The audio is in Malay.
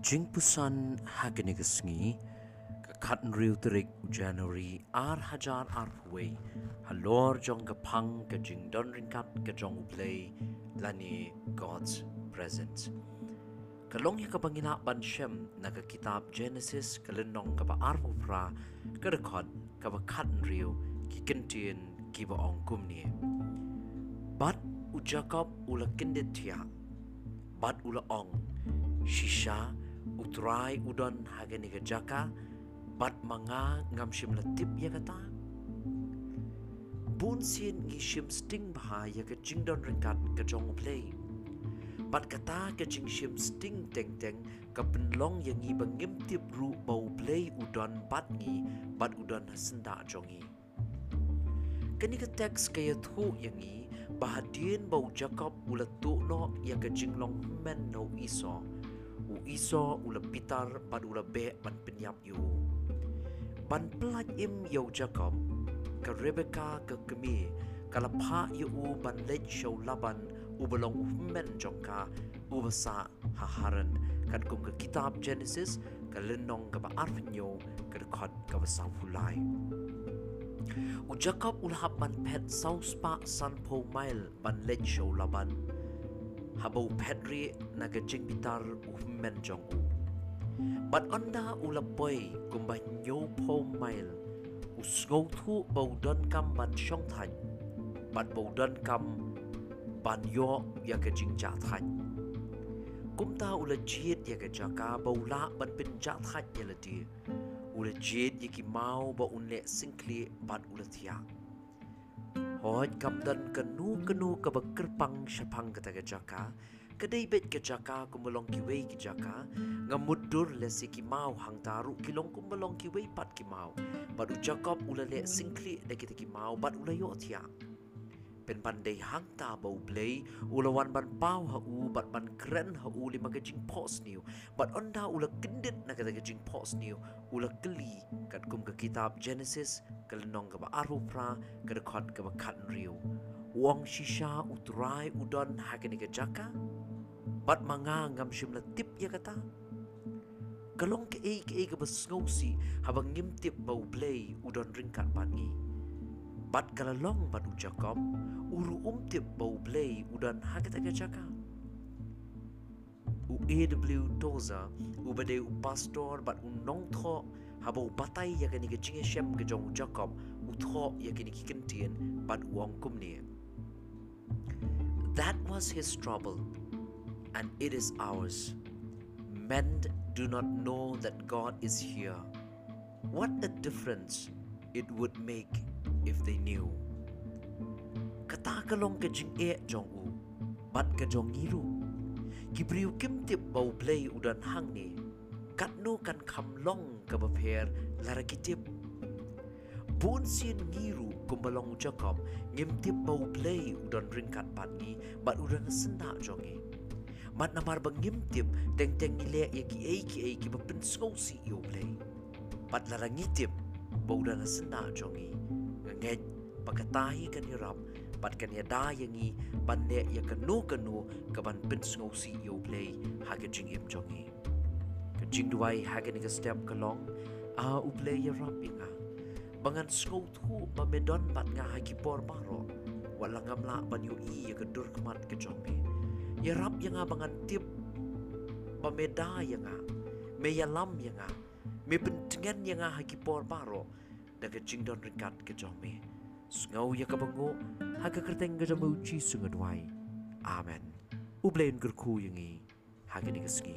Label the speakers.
Speaker 1: jing pusan hagani gasngi ka khatn riu tarik January ar hajar ar huwei halor jong ka phang ka jing don ring kat ka jong play lani God's presence. Kalong ya ka pangina ban shem na ka kitab Genesis kalenong ka ba arvo pra ka record ka ba khatn riu ki kentien ki ba ong kumni Bat u Jacob ula kindet tia Bat ula ong Shisha utrai udon hagani ga jaka bat manga ngam shim la tip ya bun sin gi shim sting bha ya jingdon ringkat ka jong play bat kata ka jing shim sting teng teng ka penlong yang ngi bangim tip ru bau play udon bat ngi bat udon senda jongi kani ka teks ka ya thu ngi bahadien bau jacob ulatu no ya jinglong men no iso iso ula pitar pan ula be pan penyap yu pan pelat im yau jacob ke rebecca ke kemi kala pa yu u pan let show laban u belong u men jongka u basa haharan kan kum ke kitab genesis ke lenong ke ba arvinyo ke dekat ke basa fulai u jacob ulhap ban pet saus pa san po mail ban let show laban habau pedri naga jing bitar u men jong u but onda u la boy kumba nyo po mile u sngau thu bau don kam ban shong than ban bau don kam ban yo ya ka jing ja than kum ta u la jiet ya ka jaka bau la ban pin ja than ya la ti u la jiet ya ki mau ba un le singkli ban u la thiak Hoi kam dan kenu kenu ke bekerpang syapang kata ke jaka. Kedai bet ke jaka kumulong kiwei ke jaka. Ngamudur le si ki mau hang taru kilong kumulong kiwei pat ki mau. Badu Jacob ula le singkli de kita ki mau bat ula yo tiang pen pandai hang ta bau blay ulawan ban pau ha u bat ban kren ha u lima ke jing pos niu. Bat onda ula kendit na kata ke jing pos niu. Ula keli kat kum ke kitab genesis kelenong ke ba aru pra ke dekot ke ba kat riu. Wong shisha utrai udon ha ke jaka. Bat manga ngam shim la tip ya kata kalong ke e ke e ke ba ngausi ha ba ngim tip bau blay udon ringkat bangi Bat kalalong bat u Jacob, uru umtip bau blay udan hakat aga jaka. U A.W. Toza, u bade u pastor bat u nong tho, haba u batay ya kani ke jinge shem ke jong Jacob, u tho ya kani ki kentien bat u ong kumni. That was his trouble, and it is ours. Men do not know that God is here. What a difference it would make if they knew. Kata kalong ka jing e jong u, bat ka jong iru. Kibriu kim tip bau play udan hang ni, kat nu kan kam long ka bapher lara kitip. Bun sin ngiru kumbalong jakom, ngim tip bau play udan ringkat pat ni, bat udan senda jong e. Mat namar bang ngim tip, teng teng nile ya ki ki ki skau si yo play. Bat lara ngitip, bau udan senda jong e ngej pakatahi kan hirap pat kan ya da yangi ban ne ya kanu kanu ka ban pin sngo si yo play ha ke jing im jongi. Ka jing duai ha ke ni step ka long a u play ya rap inga. Bangan sngo thu ma medon bat nga ha ki por maro wala ngam la ban yu i ya ka dur kmat ke jombe ya rap ya nga bangan tip ba meda ya nga me ya lam me pentingan ya nga ha ki por maro daga jingdon ringkat ke jome. Sngau ya kabango, haga kerteng ga jamu chi sungadwai. Amen. Ublein gerku yangi, haga ni kesngi.